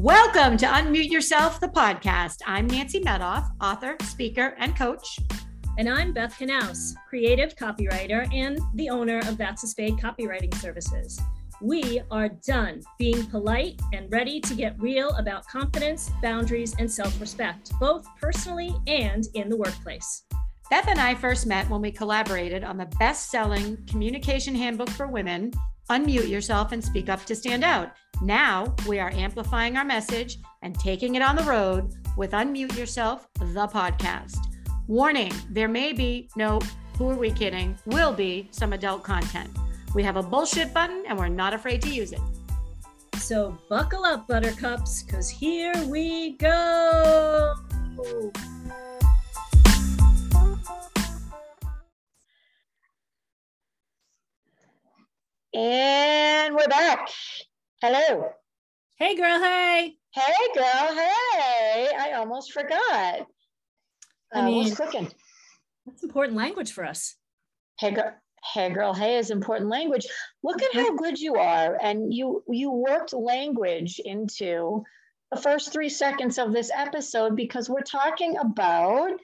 Welcome to Unmute Yourself, the podcast. I'm Nancy Medoff, author, speaker, and coach. And I'm Beth Knaus, creative copywriter and the owner of That's a Spade Copywriting Services. We are done being polite and ready to get real about confidence, boundaries, and self respect, both personally and in the workplace. Beth and I first met when we collaborated on the best selling communication handbook for women Unmute Yourself and Speak Up to Stand Out. Now we are amplifying our message and taking it on the road with Unmute Yourself, the podcast. Warning there may be, no, who are we kidding? Will be some adult content. We have a bullshit button and we're not afraid to use it. So buckle up, buttercups, because here we go. And we're back. Hello. Hey, girl. Hey. Hey, girl. Hey. I almost forgot. I uh, mean, what's cooking? That's important language for us. Hey, girl. Hey, girl. Hey is important language. Look at how good you are, and you you worked language into the first three seconds of this episode because we're talking about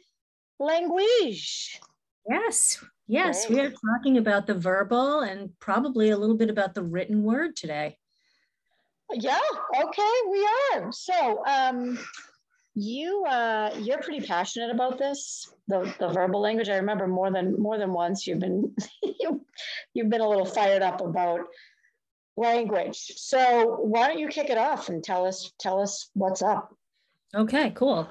language. Yes, Yes, we are talking about the verbal and probably a little bit about the written word today. Yeah, okay, we are. So, um, you uh, you're pretty passionate about this, the the verbal language. I remember more than more than once you've been you you've been a little fired up about language. So, why don't you kick it off and tell us tell us what's up? Okay, cool.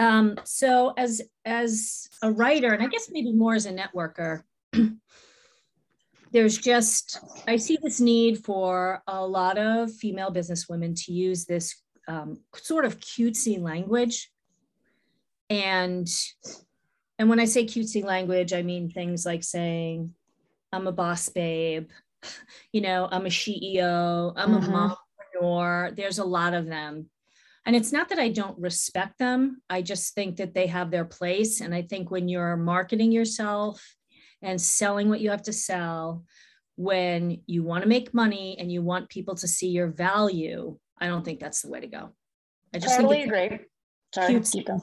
Um, so as as a writer, and I guess maybe more as a networker, there's just I see this need for a lot of female business women to use this um, sort of cutesy language, and and when I say cutesy language, I mean things like saying, "I'm a boss babe," you know, "I'm a SHE-E-O," "I'm mm-hmm. a mompreneur." There's a lot of them and it's not that I don't respect them. I just think that they have their place. And I think when you're marketing yourself and selling what you have to sell, when you want to make money and you want people to see your value, I don't think that's the way to go. I just totally agree. Sorry, keep going.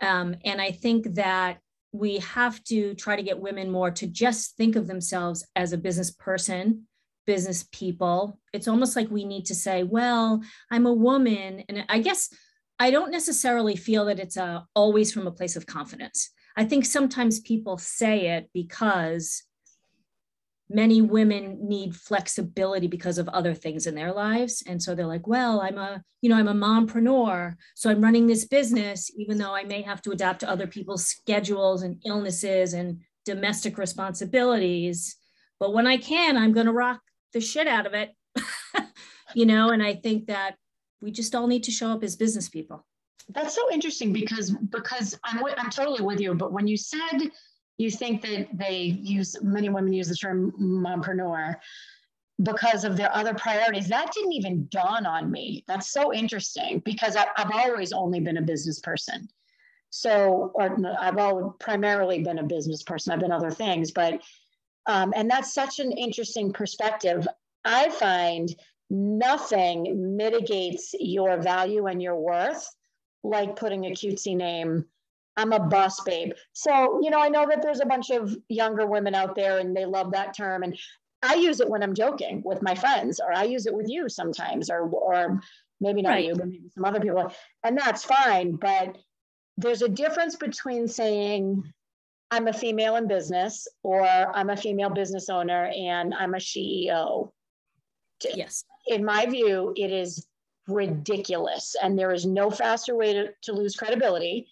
Um, and I think that we have to try to get women more to just think of themselves as a business person business people. It's almost like we need to say, well, I'm a woman. And I guess I don't necessarily feel that it's a, uh, always from a place of confidence. I think sometimes people say it because many women need flexibility because of other things in their lives and so they're like well i'm a you know i'm a mompreneur so i'm running this business even though i may have to adapt to other people's schedules and illnesses and domestic responsibilities but when i can i'm going to rock the shit out of it you know and i think that we just all need to show up as business people. That's so interesting because because i'm i'm totally with you but when you said you think that they use many women use the term mompreneur because of their other priorities that didn't even dawn on me. That's so interesting because I, i've always only been a business person. So or i've all primarily been a business person. I've been other things but um, and that's such an interesting perspective. I find nothing mitigates your value and your worth like putting a cutesy name. I'm a boss babe. So, you know, I know that there's a bunch of younger women out there and they love that term. And I use it when I'm joking with my friends, or I use it with you sometimes, or or maybe not right. you, but maybe some other people. And that's fine. But there's a difference between saying, I'm a female in business, or I'm a female business owner and I'm a SHE-E-O. Yes. In my view, it is ridiculous. And there is no faster way to, to lose credibility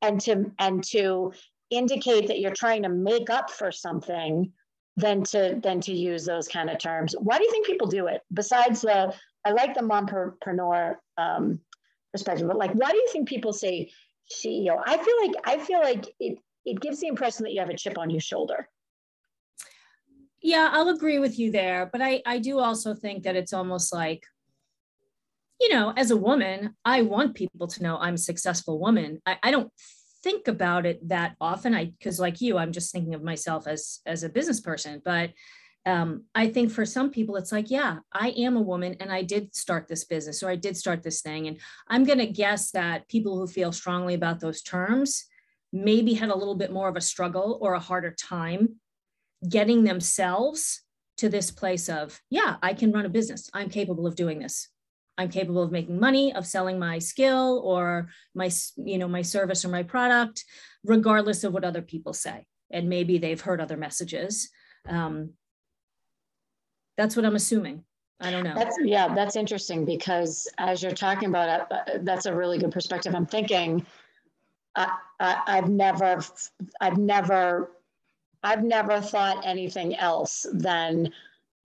and to and to indicate that you're trying to make up for something than to than to use those kind of terms. Why do you think people do it? Besides the I like the mompreneur um, perspective, but like why do you think people say SHE-E-O? I feel like I feel like it, it gives the impression that you have a chip on your shoulder. Yeah, I'll agree with you there. But I, I do also think that it's almost like, you know, as a woman, I want people to know I'm a successful woman. I, I don't think about it that often. I because like you, I'm just thinking of myself as as a business person. But um, I think for some people, it's like, yeah, I am a woman and I did start this business or I did start this thing. And I'm going to guess that people who feel strongly about those terms maybe had a little bit more of a struggle or a harder time getting themselves to this place of, yeah, I can run a business. I'm capable of doing this. I'm capable of making money, of selling my skill or my, you know, my service or my product, regardless of what other people say. And maybe they've heard other messages. Um, that's what I'm assuming. I don't know. That's yeah, that's interesting because as you're talking about it, uh, that's a really good perspective. I'm thinking, I, I've never, I've never, I've never thought anything else than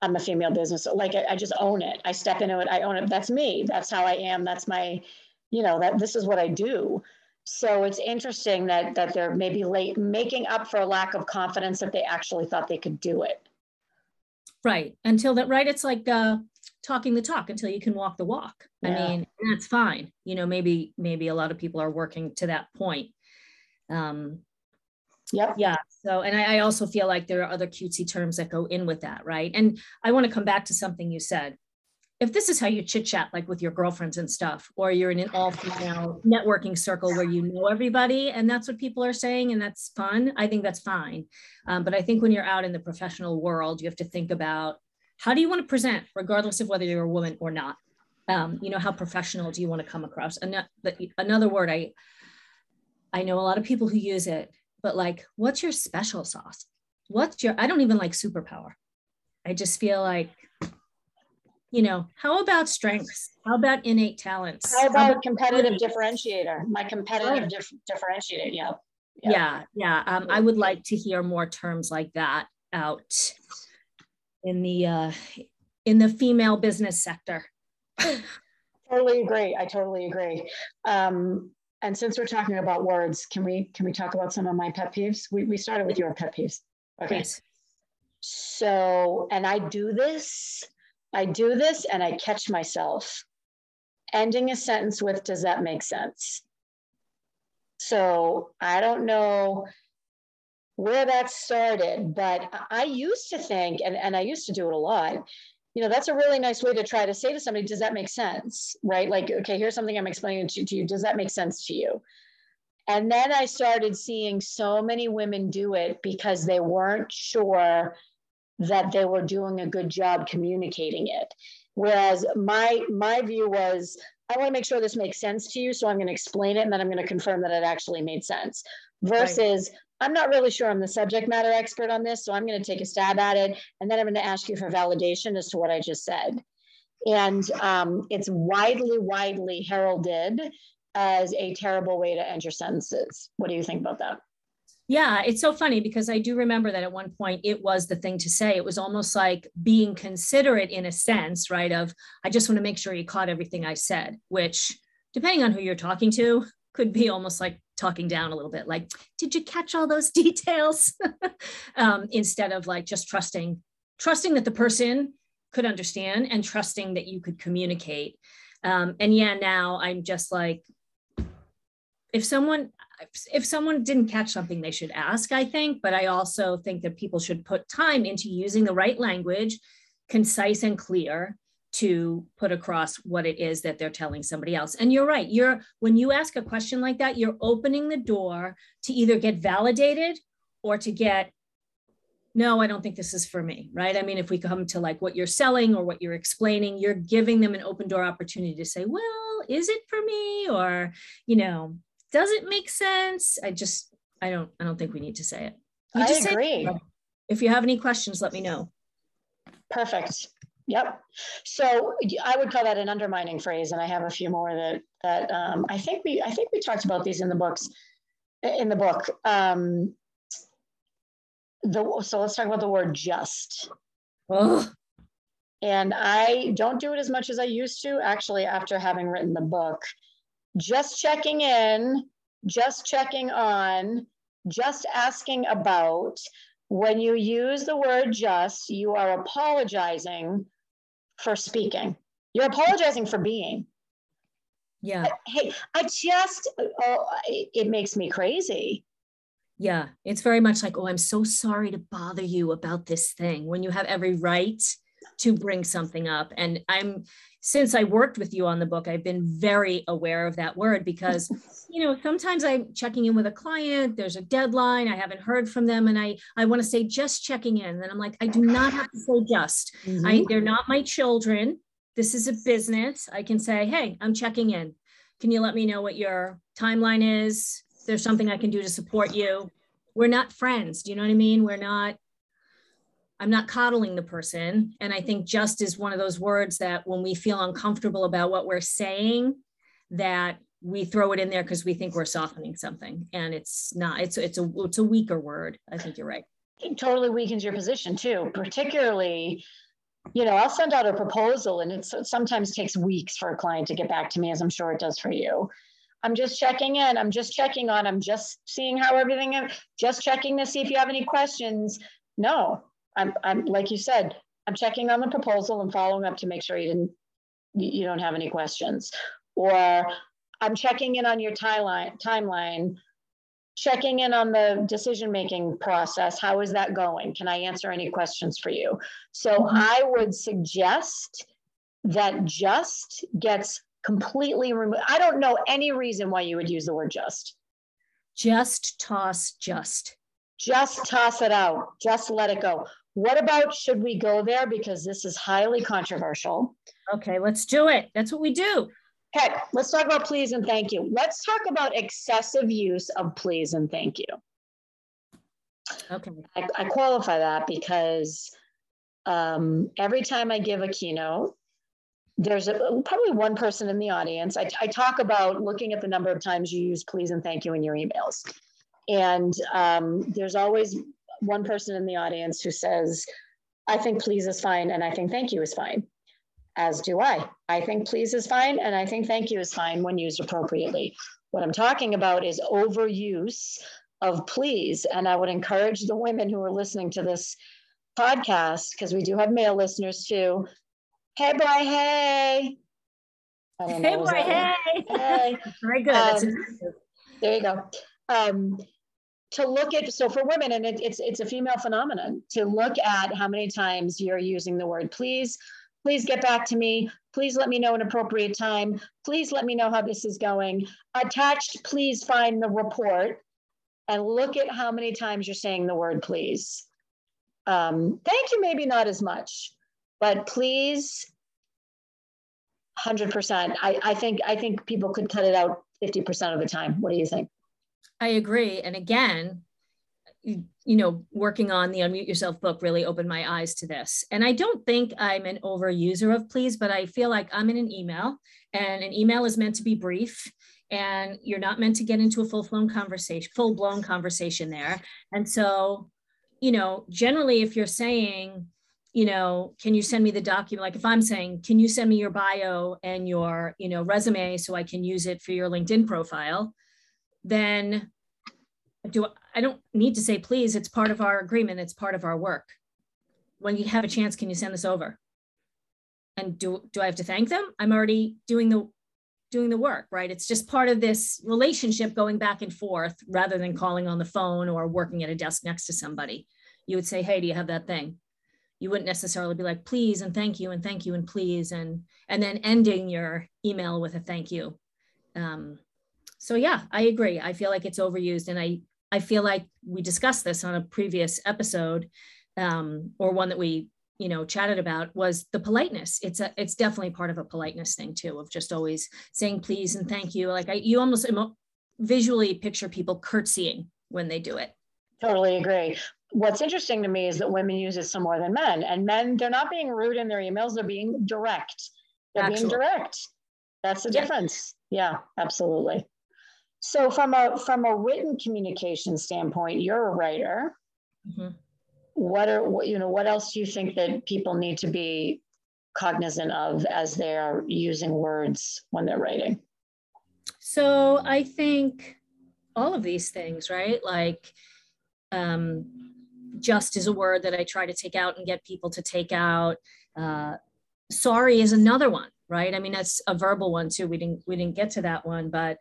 I'm a female business. Like I, I just own it. I step into it. I own it. That's me. That's how I am. That's my, you know, that this is what I do. So it's interesting that that they're maybe late making up for a lack of confidence that they actually thought they could do it. Right. Until that, right. It's like uh, talking the talk until you can walk the walk. Yeah. I mean, that's fine. You know, maybe, maybe a lot of people are working to that point. Um, Yep. Yeah. So, and I, I, also feel like there are other cutesy terms that go in with that, right? And I want to come back to something you said. If this is how you chit chat, like with your girlfriends and stuff, or you're in an all female networking circle where you know everybody and that's what people are saying and that's fun, I think that's fine. Um, but I think when you're out in the professional world, you have to think about how do you want to present, regardless of whether you're a woman or not. Um, you know, how professional do you want to come across? And another word I I know a lot of people who use it but like, what's your special sauce? What's your, I don't even like superpower. I just feel like, you know, how about strengths? How about innate talents? How about, how about competitive differentiator? My competitive dif- differentiator. Yeah. Yeah. Yeah. yeah. Um, I would like to hear more terms like that out in the, uh, in the female business sector. totally agree. I totally agree. Um, and since we're talking about words, can we can we talk about some of my pet peeves? We, we started with your pet peeves. Okay. So, and I do this, I do this and I catch myself ending a sentence with, does that make sense? So I don't know where that started, but I used to think, and, and I used to do it a lot, you know, that's a really nice way to try to say to somebody, does that make sense? Right? Like, okay, here's something I'm explaining to, to you. Does that make sense to you? And then I started seeing so many women do it because they weren't sure that they were doing a good job communicating it. Whereas my my view was, I want to make sure this makes sense to you, so I'm going to explain it and then I'm going to confirm that it actually made sense. Versus, right. I'm not really sure I'm the subject matter expert on this, so I'm going to take a stab at it. And then I'm going to ask you for validation as to what I just said. And um, it's widely, widely heralded as a terrible way to end your sentences. What do you think about that? Yeah, it's so funny because I do remember that at one point it was the thing to say. It was almost like being considerate in a sense, right? Of, I just want to make sure you caught everything I said, which, depending on who you're talking to, could be almost like talking down a little bit like did you catch all those details um, instead of like just trusting trusting that the person could understand and trusting that you could communicate um, and yeah now i'm just like if someone if someone didn't catch something they should ask i think but i also think that people should put time into using the right language concise and clear to put across what it is that they're telling somebody else. And you're right. You're when you ask a question like that, you're opening the door to either get validated or to get no, I don't think this is for me, right? I mean, if we come to like what you're selling or what you're explaining, you're giving them an open door opportunity to say, well, is it for me? Or, you know, does it make sense? I just, I don't, I don't think we need to say it. You I agree. if you have any questions, let me know. Perfect. Yep. So I would call that an undermining phrase, and I have a few more that that um, I think we I think we talked about these in the books in the book. Um, the so let's talk about the word just. Ugh. And I don't do it as much as I used to. Actually, after having written the book, just checking in, just checking on, just asking about. When you use the word just, you are apologizing for speaking. You're apologizing for being. Yeah. Hey, I just, oh, it makes me crazy. Yeah, it's very much like, oh, I'm so sorry to bother you about this thing when you have every right to bring something up. And I'm, since I worked with you on the book, I've been very aware of that word because, you know, sometimes I'm checking in with a client, there's a deadline, I haven't heard from them, and I I want to say just checking in. And I'm like, I do not have to say just. Mm-hmm. I they're not my children. This is a business. I can say, hey, I'm checking in. Can you let me know what your timeline is? there's something I can do to support you. We're not friends. Do you know what I mean? We're not, I'm not coddling the person. And I think just is one of those words that when we feel uncomfortable about what we're saying, that we throw it in there because we think we're softening something. And it's not, it's it's a it's a weaker word. I think you're right. It totally weakens your position too, particularly you know, I'll send out a proposal and it sometimes takes weeks for a client to get back to me, as I'm sure it does for you. I'm just checking in. I'm just checking on. I'm just seeing how everything is. Just checking to see if you have any questions. No, I'm. I'm like you said. I'm checking on the proposal and following up to make sure you didn't. You don't have any questions, or I'm checking in on your timeline. Timeline. Checking in on the decision making process. How is that going? Can I answer any questions for you? So mm-hmm. I would suggest that just gets completely removed. I don't know any reason why you would use the word just. Just toss just. Just toss it out. Just let it go. What about should we go there? Because this is highly controversial. Okay, let's do it. That's what we do. Okay, let's talk about please and thank you. Let's talk about excessive use of please and thank you. Okay. I, I qualify that because um, every time I give a keynote, there's a, probably one person in the audience. I, I, talk about looking at the number of times you use please and thank you in your emails. And um, there's always one person in the audience who says, I think please is fine and I think thank you is fine, as do I. I think please is fine and I think thank you is fine when used appropriately. What I'm talking about is overuse of please. And I would encourage the women who are listening to this podcast, because we do have male listeners too, Hey, boy, hey. Hey, boy, hey. Hey. Very good. Um, there you go. Um, to look at so for women and it, it's it's a female phenomenon to look at how many times you're using the word please please get back to me please let me know an appropriate time please let me know how this is going attached please find the report and look at how many times you're saying the word please um, thank you maybe not as much but please, 100%. I, I think I think people could cut it out 50% of the time. What do you think? I agree. And again, you, you know, working on the Unmute Yourself book really opened my eyes to this. And I don't think I'm an overuser of please, but I feel like I'm in an email and an email is meant to be brief and you're not meant to get into a full-blown conversation, full-blown conversation there. And so, you know, generally if you're saying, you know, can you send me the document? Like if I'm saying, can you send me your bio and your, you know, resume so I can use it for your LinkedIn profile? Then do I don't need to say, please, it's part of our agreement. It's part of our work. When you have a chance, can you send this over? And do, do I have to thank them? I'm already doing the doing the work, right? It's just part of this relationship going back and forth rather than calling on the phone or working at a desk next to somebody. You would say, hey, do you have that thing? you wouldn't necessarily be like please and thank you and thank you and please and and then ending your email with a thank you um, so yeah i agree. I feel like it's overused and i i feel like we discussed this on a previous episode um, or one that we you know chatted about was the politeness. It's a it's definitely part of a politeness thing too of just always saying please and thank you. Like I, you almost visually picture people curtsying when they do it. Totally agree. What's interesting to me is that women use it some more than men and men they're not being rude in their emails they're being direct. They're being direct. That's the yeah. difference. Yeah absolutely so from a from a written communication standpoint you're a writer mm-hmm. what are what you know what else do you think that people need to be cognizant of as they're using words when they're writing so i think all of these things right like um, just is a word that I try to take out and get people to take out. Uh, sorry is another one, right? I mean, that's a verbal one too. We didn't we didn't get to that one, but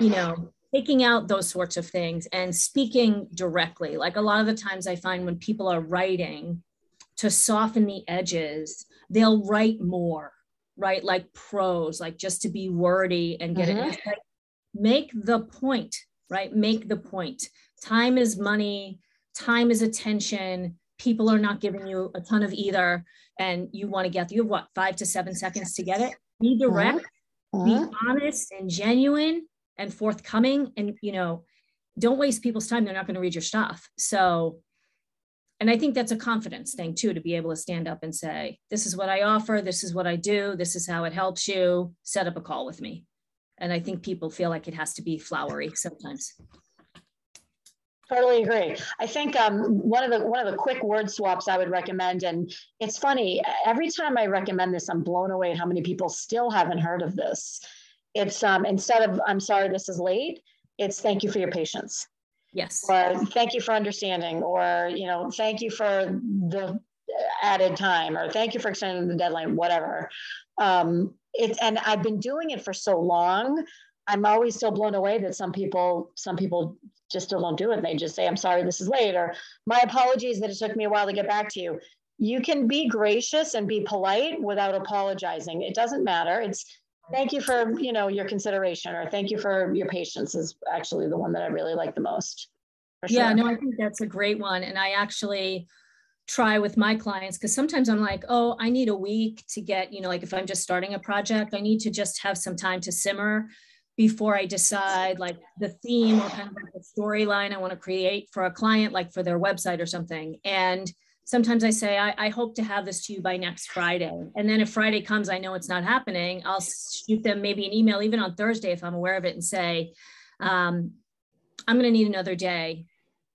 you know, taking out those sorts of things and speaking directly. Like a lot of the times I find when people are writing to soften the edges, they'll write more, right? Like prose, like just to be wordy and get mm-hmm. it. Like, make the point, right? Make the point. Time is money, time is attention. People are not giving you a ton of either. And you want to get, you have what, five to seven seconds to get it? Be direct, mm-hmm. be honest and genuine and forthcoming and you know don't waste people's time. They're not going to read your stuff. So and i think that's a confidence thing too to be able to stand up and say this is what i offer. This is what i do. This is how it helps you. Set up a call with me. And i think people feel like it has to be flowery sometimes. Totally agree. I think um, one of the one of the quick word swaps i would recommend and it's funny every time i recommend this i'm blown away at how many people still haven't heard of this it's um, instead of I'm sorry this is late, it's thank you for your patience. Yes. Or thank you for understanding, or you know, thank you for the added time, or thank you for extending the deadline, whatever. Um, it's and I've been doing it for so long. I'm always still blown away that some people, some people just still don't do it. And they just say, I'm sorry this is late, or my apologies that it took me a while to get back to you. You can be gracious and be polite without apologizing. It doesn't matter. It's thank you for you know your consideration or thank you for your patience is actually the one that i really like the most sure. yeah no i think that's a great one and i actually try with my clients because sometimes i'm like oh i need a week to get you know like if i'm just starting a project i need to just have some time to simmer before i decide like the theme or kind of like the storyline i want to create for a client like for their website or something and sometimes I say, I, I, hope to have this to you by next Friday. And then if Friday comes, I know it's not happening. I'll shoot them maybe an email, even on Thursday, if I'm aware of it, and say, um, I'm going to need another day.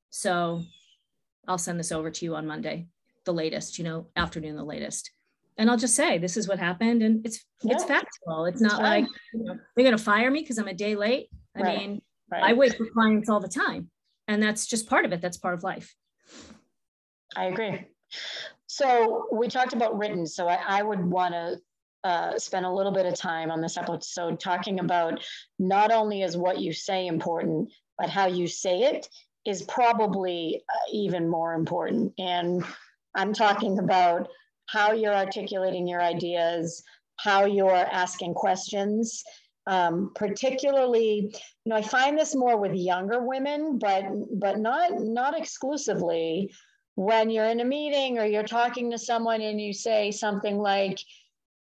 So I'll send this over to you on Monday, the latest, you know, afternoon, the latest. And I'll just say, this is what happened. And it's, yeah. it's factual. It's not like you know, they're going to fire me because I'm a day late. I right. mean, right. I wait for clients all the time. And that's just part of it. That's part of life. I agree. So we talked about written. So I, I would want to uh, spend a little bit of time on this episode talking about not only is what you say important, but how you say it is probably uh, even more important. And I'm talking about how you're articulating your ideas, how you're asking questions. Um, particularly, you know, I find this more with younger women, but but not not exclusively when you're in a meeting or you're talking to someone and you say something like,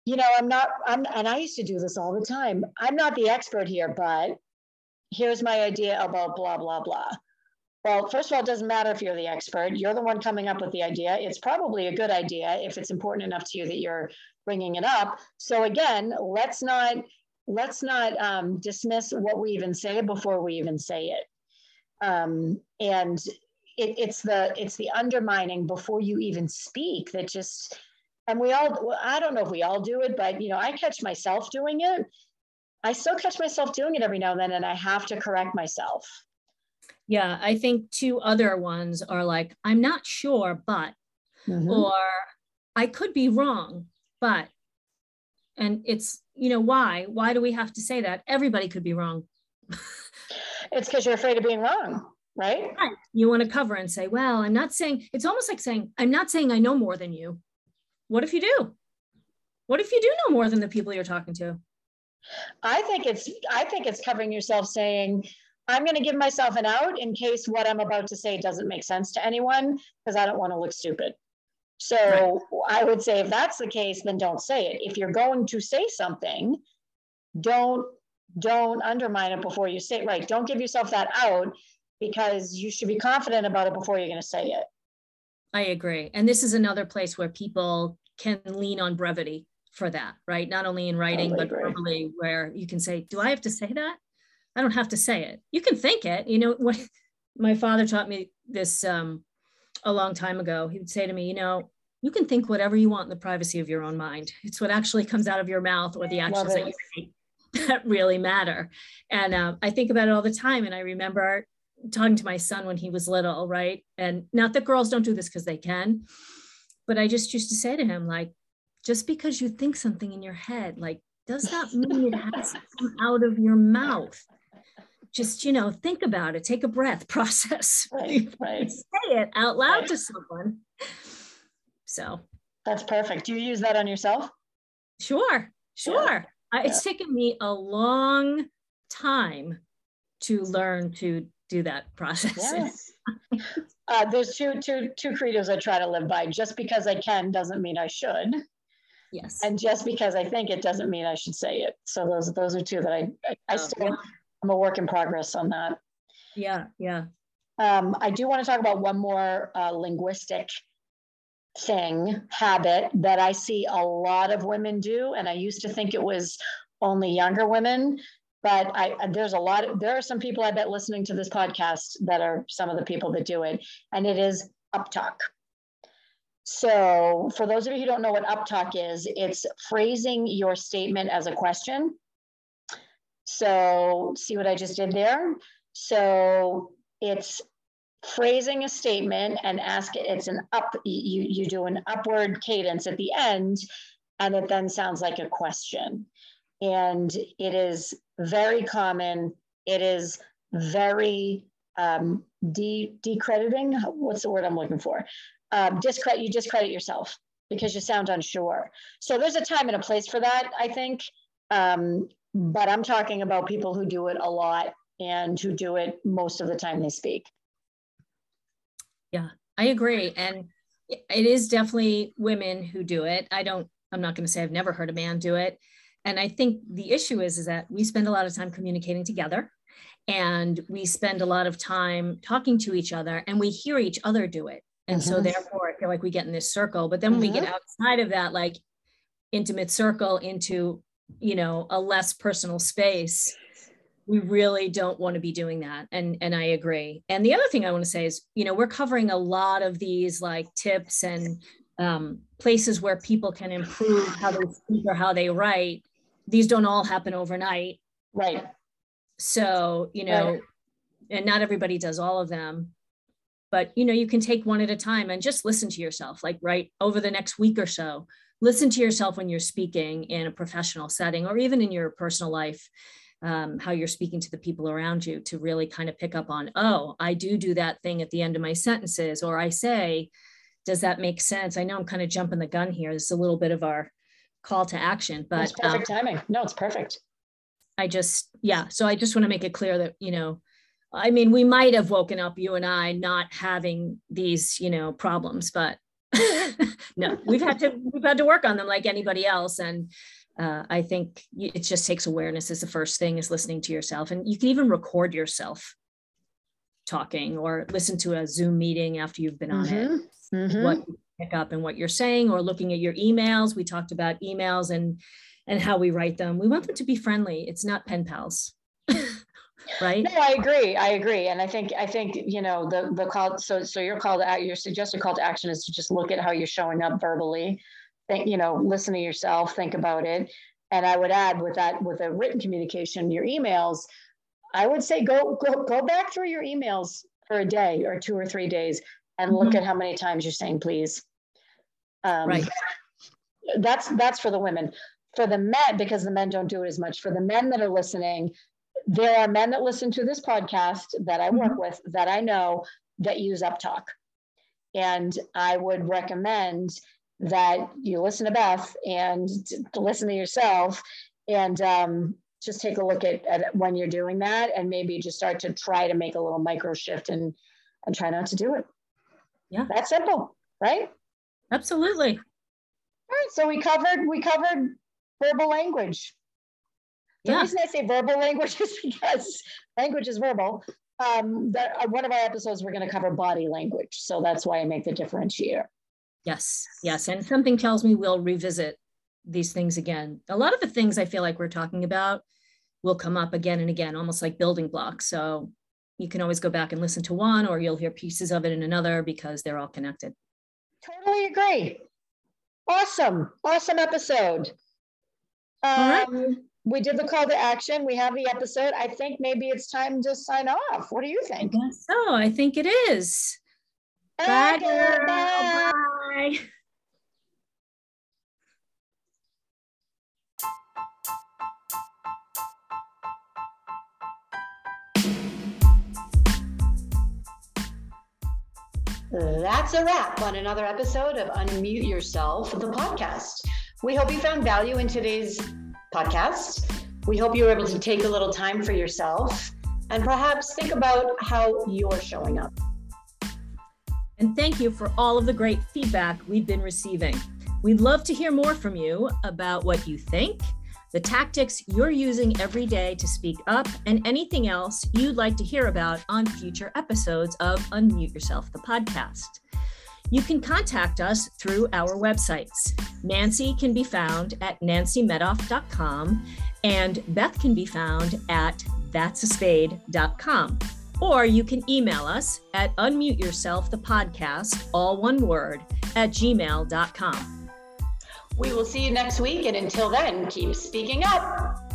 you know, I'm not, I'm, and I used to do this all the time. I'm not the expert here, but here's my idea about blah, blah, blah. Well, first of all, it doesn't matter if you're the expert. You're the one coming up with the idea. It's probably a good idea if it's important enough to you that you're bringing it up. So again, let's not let's not um, dismiss what we even say before we even say it. Um, and it, it's the it's the undermining before you even speak that just and we all well, i don't know if we all do it but you know i catch myself doing it. I still catch myself doing it every now and then and i have to correct myself. Yeah i think two other ones are like i'm not sure but mm-hmm. or i could be wrong but and it's you know why? Why do we have to say that? Everybody could be wrong. It's because you're afraid of being wrong right? right? You want to cover and say, well, I'm not saying, it's almost like saying, I'm not saying I know more than you. What if you do? What if you do know more than the people you're talking to? I think it's I think it's covering yourself saying, I'm going to give myself an out in case what I'm about to say doesn't make sense to anyone because I don't want to look stupid. So right. I would say if that's the case, then don't say it. If you're going to say something, don't don't undermine it before you say it. Right. Don't give yourself that out because you should be confident about it before you're going to say it. I agree. And this is another place where people can lean on brevity for that, right? Not only in writing, totally but verbally, where you can say, Do I have to say that? I don't have to say it. You can think it. You know, what my father taught me this um, a long time ago. He would say to me, You know, you can think whatever you want in the privacy of your own mind. It's what actually comes out of your mouth or the actions that you take that really matter. And um, I think about it all the time. And I remember talking to my son when he was little, right? And not that girls don't do this because they can, but I just used to say to him, like, just because you think something in your head, like, does that mean it has to come out of your mouth? just you know think about it take a breath process right, right. say it out loud right. to someone so that's perfect do you use that on yourself sure sure yeah. it's yeah. taken me a long time to learn to do that process yes. uh, there's two two two credos i try to live by just because i can doesn't mean i should yes and just because i think it doesn't mean i should say it so those those are two that i i, I oh, still. I'm a work in progress on that. Yeah, yeah. Um, I do want to talk about one more uh, linguistic thing, habit that I see a lot of women do. And I used to think it was only younger women, but I, there's a lot of, there are some people I bet listening to this podcast that are some of the people that do it. And it is uptalk. So for those of you who don't know what uptalk is, it's phrasing your statement as a question so see what I just did there? So it's phrasing a statement and ask it, it's an up, you, you do an upward cadence at the end, and it then sounds like a question. And it is very common. It is very um, de decrediting. What's the word I'm looking for? Um, discredit, you discredit yourself because you sound unsure. So there's a time and a place for that, I think. Um, but I'm talking about people who do it a lot and who do it most of the time they speak. Yeah, I agree. And it is definitely women who do it. I don't, I'm not going to say I've never heard a man do it. And I think the issue is, is that we spend a lot of time communicating together and we spend a lot of time talking to each other and we hear each other do it. And mm-hmm. so therefore I feel like we get in this circle. But then when mm-hmm. we get mm-hmm. outside of that, like intimate circle into you know a less personal space we really don't want to be doing that and and i agree and the other thing i want to say is you know we're covering a lot of these like tips and um, places where people can improve how they speak or how they write these don't all happen overnight. Right. So you know right. and not everybody does all of them but you know you can take one at a time and just listen to yourself like right over the next week or so listen to yourself when you're speaking in a professional setting or even in your personal life um, how you're speaking to the people around you to really kind of pick up on oh i do do that thing at the end of my sentences or i say does that make sense? I know i'm kind of jumping the gun here. This is a little bit of our call to action but it's perfect um, timing no it's perfect i just yeah so i just want to make it clear that you know i mean we might have woken up you and i not having these you know problems but no, we've had to we've had to work on them like anybody else, and uh, I think it just takes awareness as the first thing is listening to yourself, and you can even record yourself talking or listen to a Zoom meeting after you've been on mm-hmm. it. Mm-hmm. What you pick up and what you're saying, or looking at your emails. We talked about emails and and how we write them. We want them to be friendly. It's not pen pals. Right? No i agree. I agree. And i think i think you know the the call so so your call to uh, your suggested call to action is to just look at how you're showing up verbally. Think you know listen to yourself think about it. And i would add with that with a written communication your emails i would say go go go back through your emails for a day or two or three days and look mm-hmm. at how many times you're saying please um, right that's that's for the women for the men because the men don't do it as much for the men that are listening there are men that listen to this podcast that I work mm-hmm. with that I know that use Uptalk. And I would recommend that you listen to Beth and to listen to yourself and um, just take a look at, at when you're doing that and maybe just start to try to make a little micro shift and and try not to do it. Yeah. That's simple, right? Absolutely. All right. So we covered we covered verbal language. The yeah. reason I say verbal language is because language is verbal. Um, that uh, one of our episodes we're going to cover body language, so that's why I make the differentiator. Yes, yes, and something tells me we'll revisit these things again. A lot of the things I feel like we're talking about will come up again and again, almost like building blocks. So you can always go back and listen to one, or you'll hear pieces of it in another because they're all connected. Totally agree. Awesome, awesome episode. Um, all right. We did the call to action. We have the episode. I think maybe it's time to sign off. What do you think? I so. I think it is. Bye, Bye. Bye. That's a wrap on another episode of Unmute Yourself, the podcast. We hope you found value in today's podcast. We hope you were able to take a little time for yourself and perhaps think about how you're showing up. And thank you for all of the great feedback we've been receiving. We'd love to hear more from you about what you think, the tactics you're using every day to speak up, and anything else you'd like to hear about on future episodes of Unmute Yourself, the podcast. You can contact us through our websites. Nancy can be found at nancymedoff.com and Beth can be found at thatsaspade.com. Or you can email us at unmute yourself the podcast, all one word, at gmail.com. We will see you next week. And until then, keep speaking up.